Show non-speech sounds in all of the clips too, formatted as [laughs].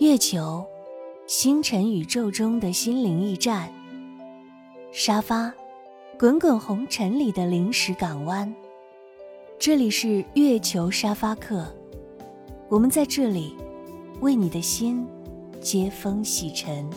月球，星辰宇宙中的心灵驿站；沙发，滚滚红尘里的临时港湾。这里是月球沙发客，我们在这里为你的心接风洗尘。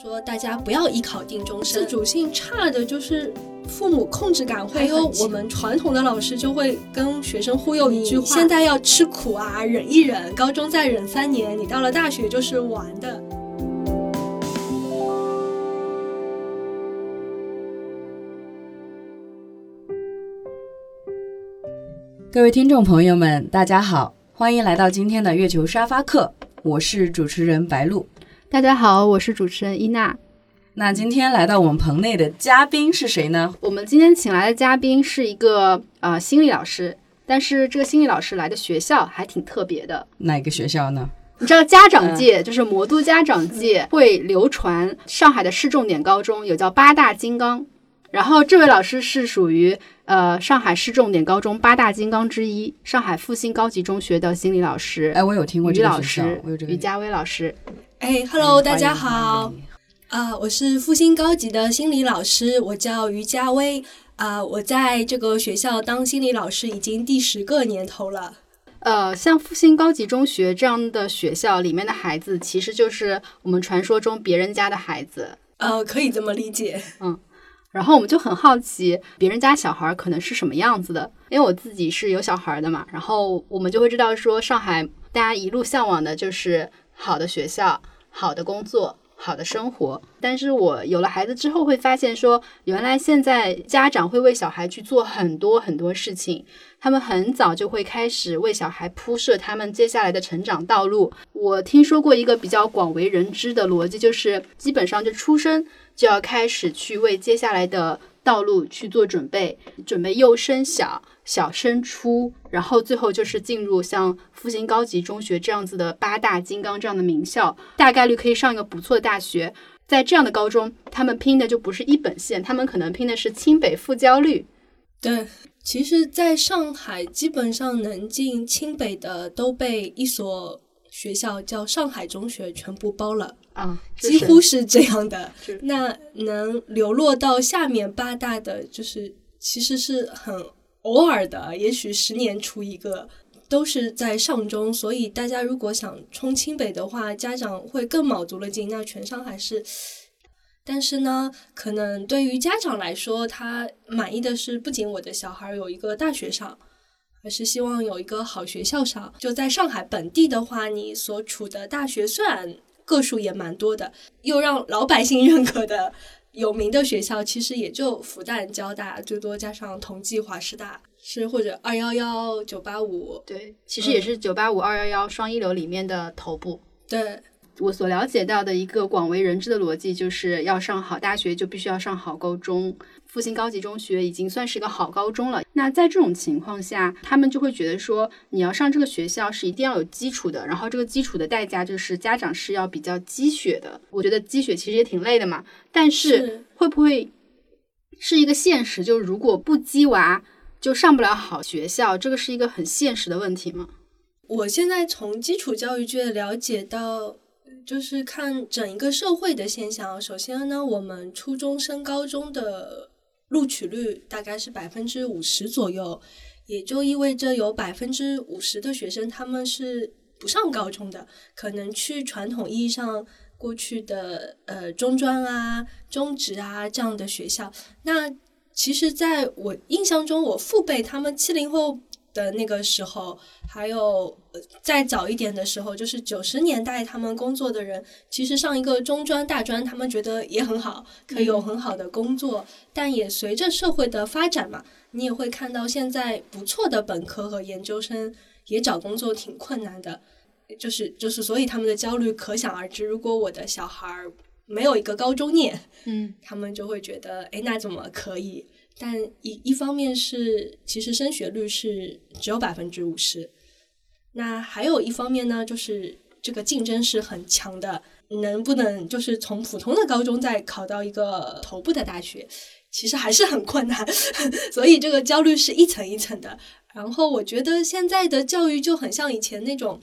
说大家不要依考定终身，自主性差的就是父母控制感会。还有我们传统的老师就会跟学生忽悠一句话：现在要吃苦啊，忍一忍，高中再忍三年，你到了大学就是玩的。各位听众朋友们，大家好，欢迎来到今天的月球沙发课，我是主持人白露。大家好，我是主持人伊娜。那今天来到我们棚内的嘉宾是谁呢？我们今天请来的嘉宾是一个呃心理老师，但是这个心理老师来的学校还挺特别的。哪个学校呢？你知道家长界就是魔都家长界会流传上海的市重点高中有叫八大金刚，然后这位老师是属于呃上海市重点高中八大金刚之一，上海复兴高级中学的心理老师。哎，我有听过这个老师，于佳薇老师。哎，Hello，大家好，啊，我是复兴高级的心理老师，我叫于佳薇，啊，我在这个学校当心理老师已经第十个年头了。呃，像复兴高级中学这样的学校里面的孩子，其实就是我们传说中别人家的孩子。呃，可以这么理解。嗯，然后我们就很好奇，别人家小孩可能是什么样子的，因为我自己是有小孩的嘛，然后我们就会知道说，上海大家一路向往的就是。好的学校，好的工作，好的生活。但是我有了孩子之后，会发现说，原来现在家长会为小孩去做很多很多事情，他们很早就会开始为小孩铺设他们接下来的成长道路。我听说过一个比较广为人知的逻辑，就是基本上就出生就要开始去为接下来的道路去做准备，准备幼升小。小升初，然后最后就是进入像复兴高级中学这样子的八大金刚这样的名校，大概率可以上一个不错的大学。在这样的高中，他们拼的就不是一本线，他们可能拼的是清北复交率。对，其实，在上海基本上能进清北的都被一所学校叫上海中学全部包了啊，几乎是这样的。那能流落到下面八大的，就是其实是很。偶尔的，也许十年出一个，都是在上中，所以大家如果想冲清北的话，家长会更卯足了劲。那全上海是，但是呢，可能对于家长来说，他满意的是不仅我的小孩有一个大学上，而是希望有一个好学校上。就在上海本地的话，你所处的大学虽然个数也蛮多的，又让老百姓认可的。有名的学校其实也就复旦、交大，最多加上同济、华师大，是或者二幺幺、九八五，对，其实也是九八五、二幺幺双一流里面的头部。对我所了解到的一个广为人知的逻辑，就是要上好大学，就必须要上好高中。复兴高级中学已经算是一个好高中了。那在这种情况下，他们就会觉得说，你要上这个学校是一定要有基础的，然后这个基础的代价就是家长是要比较积雪的。我觉得积雪其实也挺累的嘛。但是会不会是一个现实？就是如果不积娃，就上不了好学校，这个是一个很现实的问题吗？我现在从基础教育界了解到。就是看整一个社会的现象。首先呢，我们初中升高中的录取率大概是百分之五十左右，也就意味着有百分之五十的学生他们是不上高中的，可能去传统意义上过去的呃中专啊、中职啊这样的学校。那其实，在我印象中，我父辈他们七零后。的那个时候，还有再早一点的时候，就是九十年代，他们工作的人其实上一个中专、大专，他们觉得也很好，可以有很好的工作。但也随着社会的发展嘛，你也会看到现在不错的本科和研究生也找工作挺困难的，就是就是，所以他们的焦虑可想而知。如果我的小孩没有一个高中念，嗯，他们就会觉得，哎，那怎么可以？但一一方面是，其实升学率是只有百分之五十，那还有一方面呢，就是这个竞争是很强的，能不能就是从普通的高中再考到一个头部的大学，其实还是很困难，[laughs] 所以这个焦虑是一层一层的。然后我觉得现在的教育就很像以前那种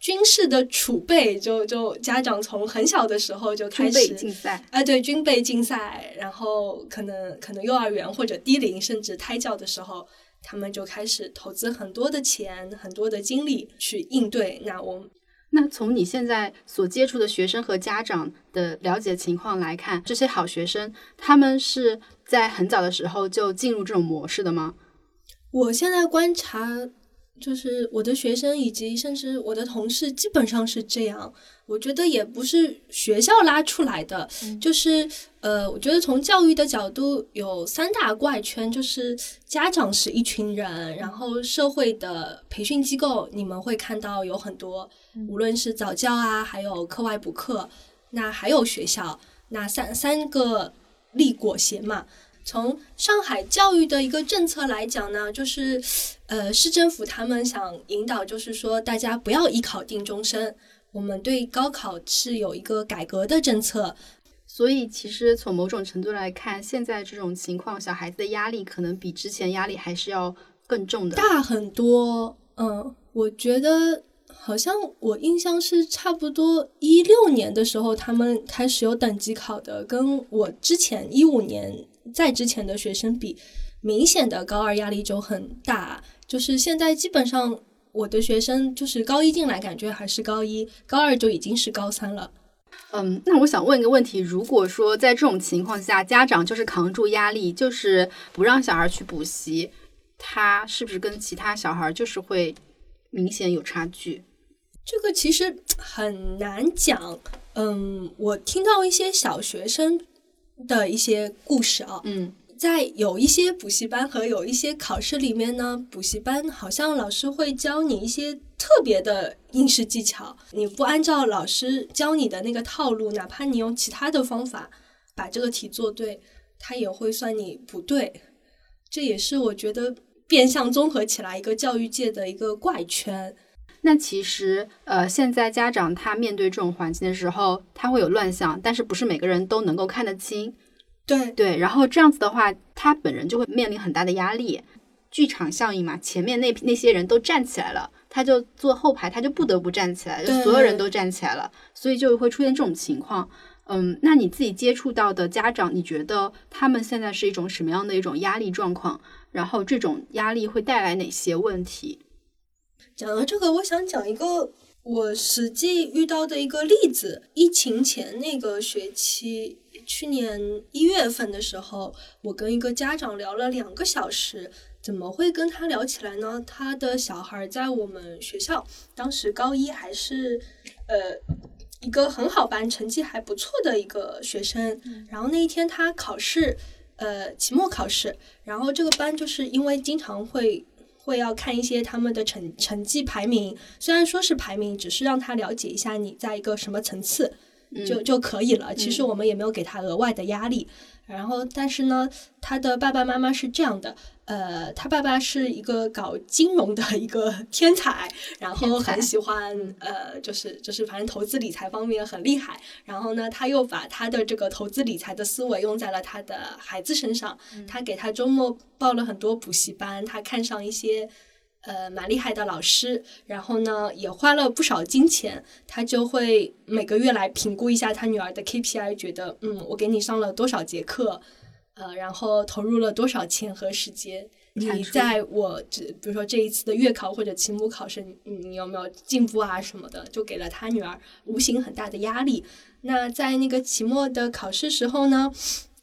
军事的储备，就就家长从很小的时候就开军始备竞赛，啊，对，军备竞赛，然后可能可能幼儿园或者低龄甚至胎教的时候，他们就开始投资很多的钱、很多的精力去应对。那我那从你现在所接触的学生和家长的了解情况来看，这些好学生他们是在很早的时候就进入这种模式的吗？我现在观察，就是我的学生以及甚至我的同事，基本上是这样。我觉得也不是学校拉出来的，就是呃，我觉得从教育的角度有三大怪圈，就是家长是一群人，然后社会的培训机构，你们会看到有很多，无论是早教啊，还有课外补课，那还有学校，那三三个立裹挟嘛。从上海教育的一个政策来讲呢，就是，呃，市政府他们想引导，就是说大家不要一考定终身，我们对高考是有一个改革的政策。所以其实从某种程度来看，现在这种情况，小孩子的压力可能比之前压力还是要更重的。大很多。嗯，我觉得好像我印象是差不多一六年的时候，他们开始有等级考的，跟我之前一五年在之前的学生比，明显的高二压力就很大。就是现在基本上我的学生就是高一进来，感觉还是高一，高二就已经是高三了。嗯，那我想问一个问题：如果说在这种情况下，家长就是扛住压力，就是不让小孩去补习，他是不是跟其他小孩就是会明显有差距？这个其实很难讲。嗯，我听到一些小学生的一些故事啊，嗯在有一些补习班和有一些考试里面呢，补习班好像老师会教你一些特别的应试技巧，你不按照老师教你的那个套路，哪怕你用其他的方法把这个题做对，他也会算你不对。这也是我觉得变相综合起来一个教育界的一个怪圈。那其实，呃，现在家长他面对这种环境的时候，他会有乱象，但是不是每个人都能够看得清。对，对，然后这样子的话，他本人就会面临很大的压力。剧场效应嘛，前面那那些人都站起来了，他就坐后排，他就不得不站起来，就所有人都站起来了，所以就会出现这种情况。嗯，那你自己接触到的家长，你觉得他们现在是一种什么样的一种压力状况？然后这种压力会带来哪些问题？讲到这个，我想讲一个我实际遇到的一个例子。疫情前那个学期，去年一月份的时候，我跟一个家长聊了两个小时。怎么会跟他聊起来呢？他的小孩在我们学校，当时高一还是呃一个很好班，成绩还不错的一个学生。然后那一天他考试，呃，期末考试，然后这个班就是因为经常会会要看一些他们的成成绩排名，虽然说是排名，只是让他了解一下你在一个什么层次就就可以了。其实我们也没有给他额外的压力。然后，但是呢，他的爸爸妈妈是这样的，呃，他爸爸是一个搞金融的一个 [laughs] 天才，然后很喜欢呃，就是就是反正投资理财方面很厉害。然后呢，他又把他的这个投资理财的思维用在了他的孩子身上，他给他周末报了很多补习班，他看上一些。呃，蛮厉害的老师，然后呢，也花了不少金钱，他就会每个月来评估一下他女儿的 KPI，觉得，嗯，我给你上了多少节课，呃，然后投入了多少钱和时间，[laughs] 你在我这，比如说这一次的月考或者期末考试，你你有没有进步啊什么的，就给了他女儿无形很大的压力。那在那个期末的考试时候呢，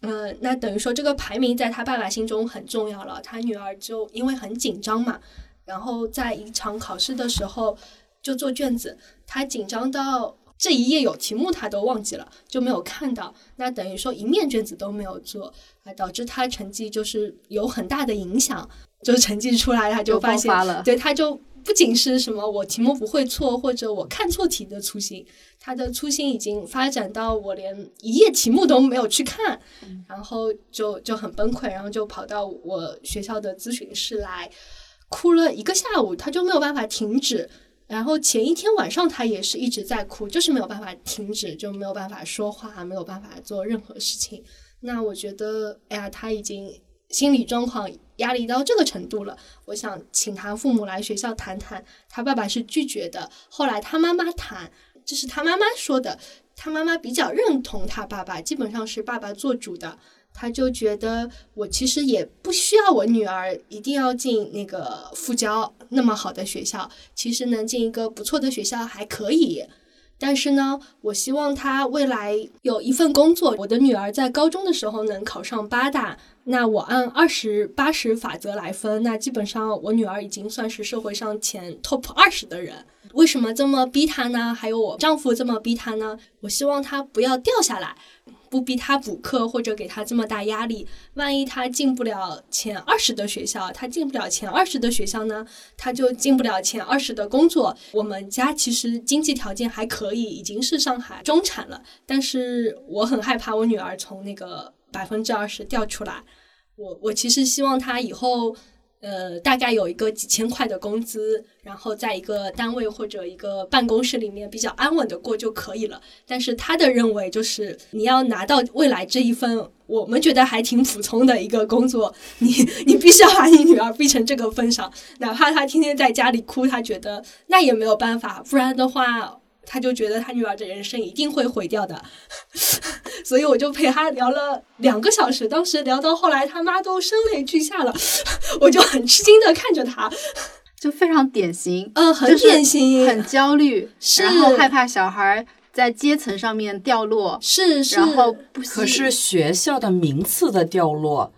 呃，那等于说这个排名在他爸爸心中很重要了，他女儿就因为很紧张嘛。然后在一场考试的时候就做卷子，他紧张到这一页有题目他都忘记了，就没有看到。那等于说一面卷子都没有做，啊，导致他成绩就是有很大的影响。[laughs] 就成绩出来，他就就发现了对，他就不仅是什么我题目不会错，或者我看错题的粗心，他的粗心已经发展到我连一页题目都没有去看，然后就就很崩溃，然后就跑到我学校的咨询室来。哭了一个下午，他就没有办法停止。然后前一天晚上，他也是一直在哭，就是没有办法停止，就没有办法说话，没有办法做任何事情。那我觉得，哎呀，他已经心理状况压力到这个程度了，我想请他父母来学校谈谈。他爸爸是拒绝的，后来他妈妈谈，这是他妈妈说的。他妈妈比较认同他爸爸，基本上是爸爸做主的。他就觉得我其实也不需要我女儿一定要进那个复交那么好的学校，其实能进一个不错的学校还可以。但是呢，我希望她未来有一份工作。我的女儿在高中的时候能考上八大，那我按二十八十法则来分，那基本上我女儿已经算是社会上前 top 二十的人。为什么这么逼她呢？还有我丈夫这么逼她呢？我希望她不要掉下来。不逼他补课或者给他这么大压力，万一他进不了前二十的学校，他进不了前二十的学校呢，他就进不了前二十的工作。我们家其实经济条件还可以，已经是上海中产了，但是我很害怕我女儿从那个百分之二十掉出来。我我其实希望她以后。呃，大概有一个几千块的工资，然后在一个单位或者一个办公室里面比较安稳的过就可以了。但是他的认为就是你要拿到未来这一份我们觉得还挺普通的一个工作，你你必须要把你女儿逼成这个份上，哪怕她天天在家里哭，她觉得那也没有办法，不然的话。他就觉得他女儿的人生一定会毁掉的，[laughs] 所以我就陪他聊了两个小时。当时聊到后来，他妈都声泪俱下了，[laughs] 我就很吃惊的看着他，就非常典型，嗯，很典型，很焦虑，然后害怕小孩在阶层上面掉落，是是，然后不可是学校的名次的掉落。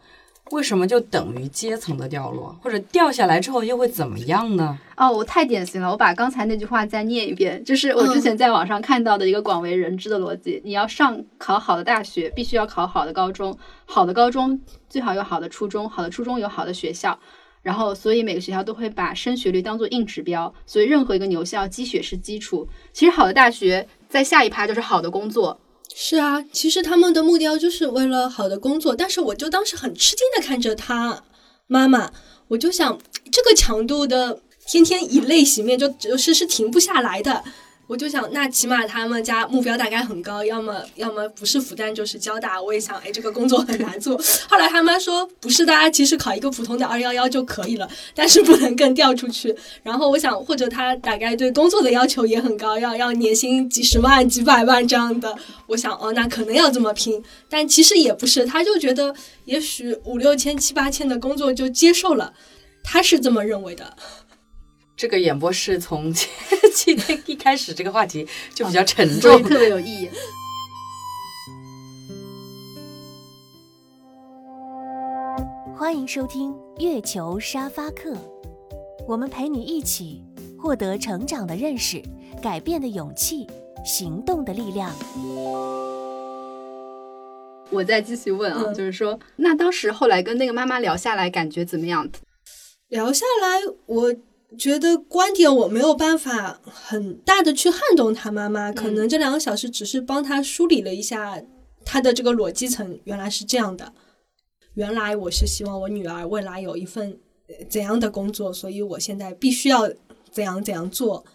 为什么就等于阶层的掉落，或者掉下来之后又会怎么样呢？哦，我太典型了，我把刚才那句话再念一遍，就是我之前在网上看到的一个广为人知的逻辑：你要上考好的大学，必须要考好的高中，好的高中最好有好的初中，好的初中有好的学校，然后所以每个学校都会把升学率当做硬指标，所以任何一个牛校积雪是基础。其实好的大学在下一趴就是好的工作。是啊，其实他们的目标就是为了好的工作，但是我就当时很吃惊的看着他妈妈，我就想这个强度的天天以泪洗面，就就是是停不下来的。我就想，那起码他们家目标大概很高，要么要么不是复旦就是交大。我也想，哎，这个工作很难做。后来他妈说，不是，大家其实考一个普通的二幺幺就可以了，但是不能更调出去。然后我想，或者他大概对工作的要求也很高，要要年薪几十万、几百万这样的。我想，哦，那可能要这么拼。但其实也不是，他就觉得也许五六千、七八千的工作就接受了，他是这么认为的。这个演播室从今天一开始这个话题就比较沉重，特别有意义。欢迎收听月球沙发客，我们陪你一起获得成长的认识、改变的勇气、行动的力量。我再继续问啊，就是说，那当时后来跟那个妈妈聊下来，感觉怎么样？聊下来，我。觉得观点我没有办法很大的去撼动他妈妈，可能这两个小时只是帮他梳理了一下他的这个逻辑层，原来是这样的。原来我是希望我女儿未来有一份怎样的工作，所以我现在必须要怎样怎样做。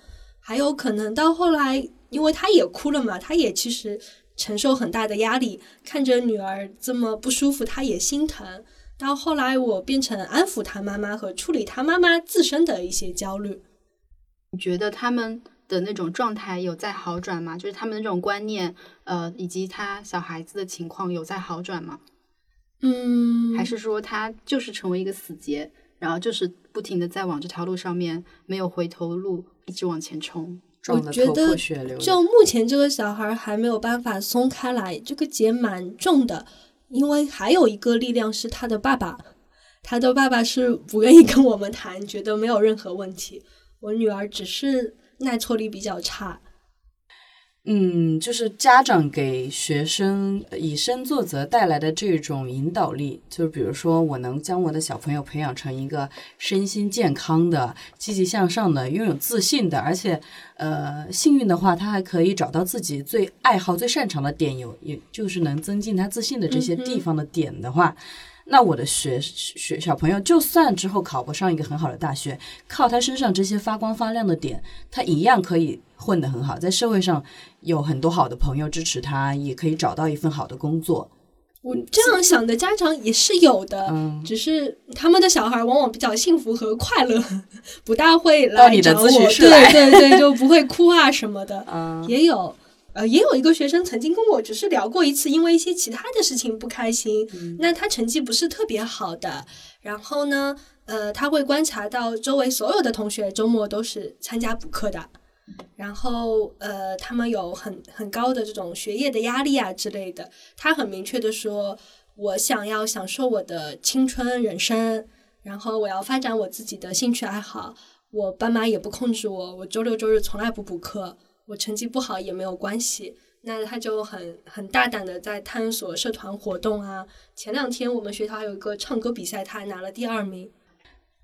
还有可能到后来，因为他也哭了嘛，他也其实承受很大的压力，看着女儿这么不舒服，他也心疼。到后来，我变成安抚他妈妈和处理他妈妈自身的一些焦虑。你觉得他们的那种状态有在好转吗？就是他们的这种观念，呃，以及他小孩子的情况有在好转吗？嗯，还是说他就是成为一个死结，然后就是不停的在往这条路上面没有回头路，一直往前冲，我觉得就目前这个小孩还没有办法松开来，这个结蛮重的。因为还有一个力量是他的爸爸，他的爸爸是不愿意跟我们谈，觉得没有任何问题。我女儿只是耐挫力比较差。嗯，就是家长给学生以身作则带来的这种引导力，就比如说，我能将我的小朋友培养成一个身心健康的、积极向上的、拥有自信的，而且，呃，幸运的话，他还可以找到自己最爱好、最擅长的点，有也就是能增进他自信的这些地方的点的话。那我的学学小朋友，就算之后考不上一个很好的大学，靠他身上这些发光发亮的点，他一样可以混得很好，在社会上有很多好的朋友支持他，也可以找到一份好的工作。我这样想的家长也是有的，嗯只是他们的小孩往往比较幸福和快乐，不大会到你的来找我。咨询室对对对，就不会哭啊什么的。嗯也有，呃，也有一个学生曾经跟我只是聊过一次，因为一些其他的事情不开心，嗯那他成绩不是特别好的，然后呢，呃，他会观察到周围所有的同学周末都是参加补课的。然后，呃，他们有很很高的这种学业的压力啊之类的。他很明确的说，我想要享受我的青春人生，然后我要发展我自己的兴趣爱好。我爸妈也不控制我，我周六周日从来不补课，我成绩不好也没有关系。那他就很很大胆的在探索社团活动啊。前两天我们学校还有一个唱歌比赛，他还拿了第二名。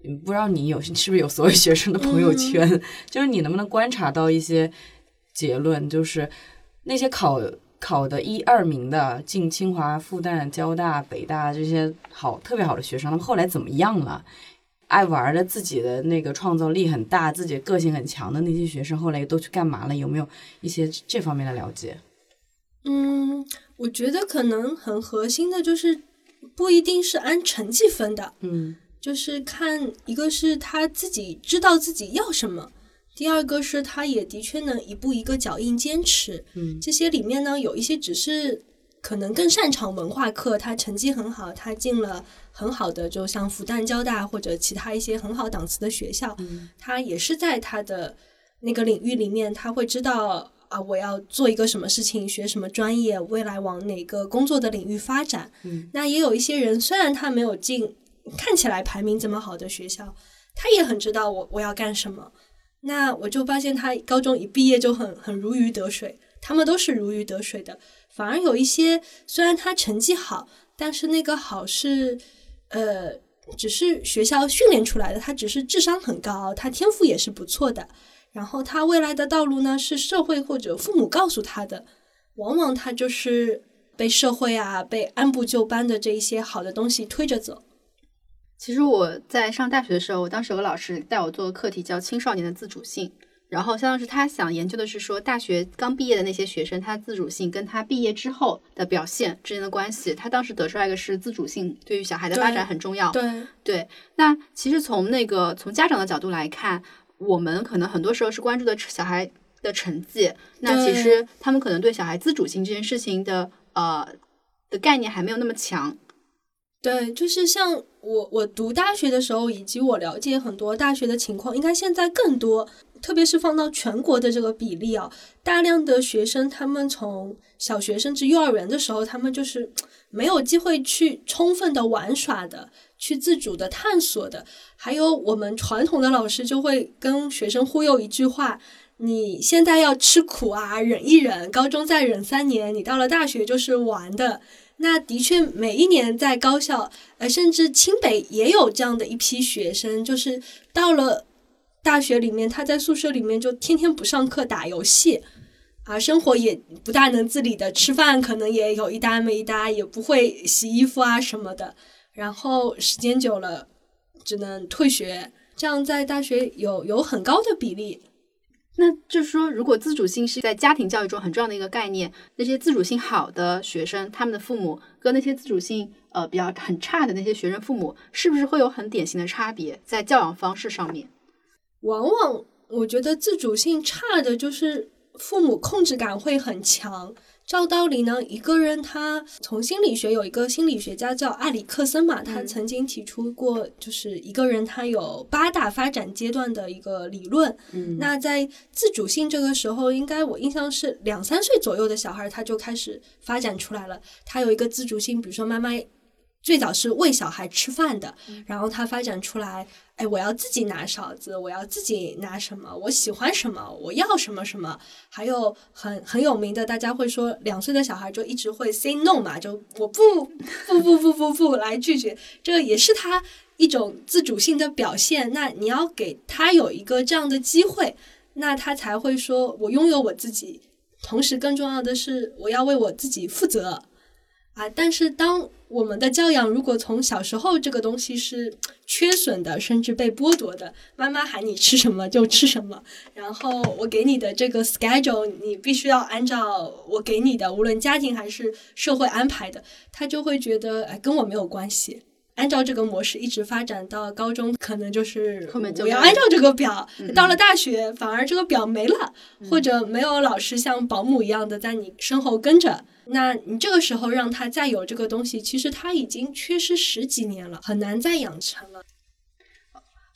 嗯不知道你有 [laughs] 是不是有所有学生的朋友圈，[laughs] 就是你能不能观察到一些结论，就是那些考考的一二名的进清华、复旦、交大、北大这些好特别好的学生，他们后来怎么样了？爱玩的自己的那个创造力很大，自己个性很强的那些学生，后来都去干嘛了？有没有一些这方面的了解？嗯，我觉得可能很核心的就是不一定是按成绩分的，嗯就是看一个是他自己知道自己要什么，第二个是他也的确能一步一个脚印坚持。嗯这些里面呢，有一些只是可能更擅长文化课，他成绩很好，他进了很好的，就像复旦、交大或者其他一些很好档次的学校，嗯他也是在他的那个领域里面，他会知道啊，我要做一个什么事情，学什么专业，未来往哪个工作的领域发展。嗯那也有一些人，虽然他没有进看起来排名这么好的学校，他也很知道我我要干什么。那我就发现他高中一毕业就很很如鱼得水，他们都是如鱼得水的。反而有一些虽然他成绩好，但是那个好是呃只是学校训练出来的，他只是智商很高，他天赋也是不错的。然后他未来的道路呢，是社会或者父母告诉他的，往往他就是被社会啊、被按部就班的这一些好的东西推着走。其实我在上大学的时候，我当时有个老师带我做课题叫青少年的自主性，然后相当是他想研究的是说大学刚毕业的那些学生，他自主性跟他毕业之后的表现之间的关系。他当时得出来一个是自主性对于小孩的发展很重要。对，对，那其实从那个从家长的角度来看，我们可能很多时候是关注的小孩的成绩，那其实他们可能对小孩自主性这件事情的呃的概念还没有那么强。对，就是像我我读大学的时候，以及我了解很多大学的情况，应该现在更多，特别是放到全国的这个比例啊，大量的学生他们从小学甚至幼儿园的时候，他们就是没有机会去充分的玩耍的，去自主的探索的。还有我们传统的老师就会跟学生忽悠一句话。你现在要吃苦啊，忍一忍，高中再忍三年，你到了大学就是玩的。那的确，每一年在高校，呃，甚至清北也有这样的一批学生，就是到了大学里面，他在宿舍里面就天天不上课打游戏，啊，生活也不大能自理的，吃饭可能也有一搭没一搭，也不会洗衣服啊什么的，然后时间久了只能退学，这样在大学有有很高的比例。那就是说，如果自主性是在家庭教育中很重要的一个概念，那些自主性好的学生，他们的父母跟那些自主性呃比较很差的那些学生父母，是不是会有很典型的差别在教养方式上面？往往我觉得自主性差的就是父母控制感会很强。照道理呢，一个人他从心理学有一个心理学家叫埃里克森嘛，他曾经提出过，就是一个人他有八大发展阶段的一个理论。嗯那在自主性这个时候，应该我印象是两三岁左右的小孩他就开始发展出来了。他有一个自主性，比如说妈妈最早是喂小孩吃饭的，然后他发展出来，哎，我要自己拿勺子，我要自己拿什么，我喜欢什么，我要什么什么。还有很很有名的，大家会说两岁的小孩就一直会 say no 嘛，就我不 [laughs] 不不不不不来拒绝，这个也是他一种自主性的表现。那你要给他有一个这样的机会，那他才会说我拥有我自己，同时更重要的是我要为我自己负责。啊。但是当我们的教养如果从小时候这个东西是缺损的，甚至被剥夺的，妈妈喊你吃什么就吃什么，然后我给你的这个 schedule，你必须要按照我给你的，无论家庭还是社会安排的，他就会觉得哎跟我没有关系。按照这个模式一直发展到高中，可能就是后面就我要按照这个表。到了大学，反而这个表没了，或者没有老师像保姆一样的在你身后跟着。那你这个时候让他再有这个东西，其实他已经缺失十几年了，很难再养成了。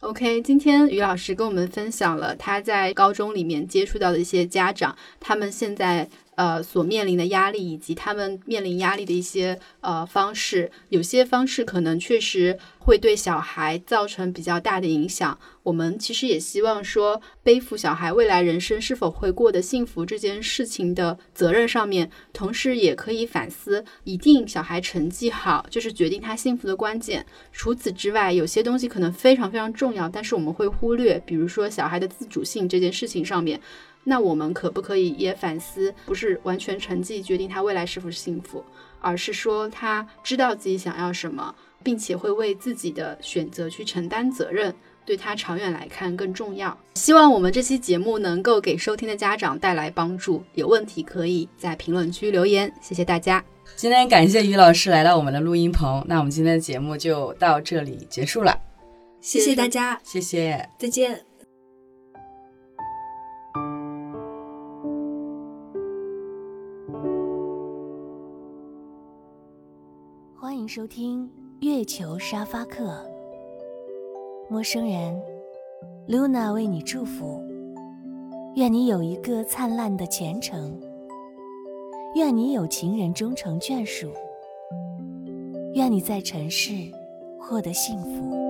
OK，今天于老师跟我们分享了他在高中里面接触到的一些家长，他们现在呃所面临的压力，以及他们面临压力的一些呃方式。有些方式可能确实会对小孩造成比较大的影响。我们其实也希望说，背负小孩未来人生是否会过得幸福这件事情的责任上面，同时也可以反思，一定小孩成绩好就是决定他幸福的关键。除此之外，有些东西可能非常非常重要，但是我们会忽略，比如说小孩的自主性这件事情上面。那我们可不可以也反思，不是完全成绩决定他未来是否幸福，而是说他知道自己想要什么，并且会为自己的选择去承担责任，对他长远来看更重要。希望我们这期节目能够给收听的家长带来帮助。有问题可以在评论区留言，谢谢大家。今天感谢于老师来到我们的录音棚，那我们今天的节目就到这里结束了，谢谢大家，谢谢。再见。收听月球沙发客。陌生人，Luna 为你祝福，愿你有一个灿烂的前程，愿你有情人终成眷属，愿你在尘世获得幸福。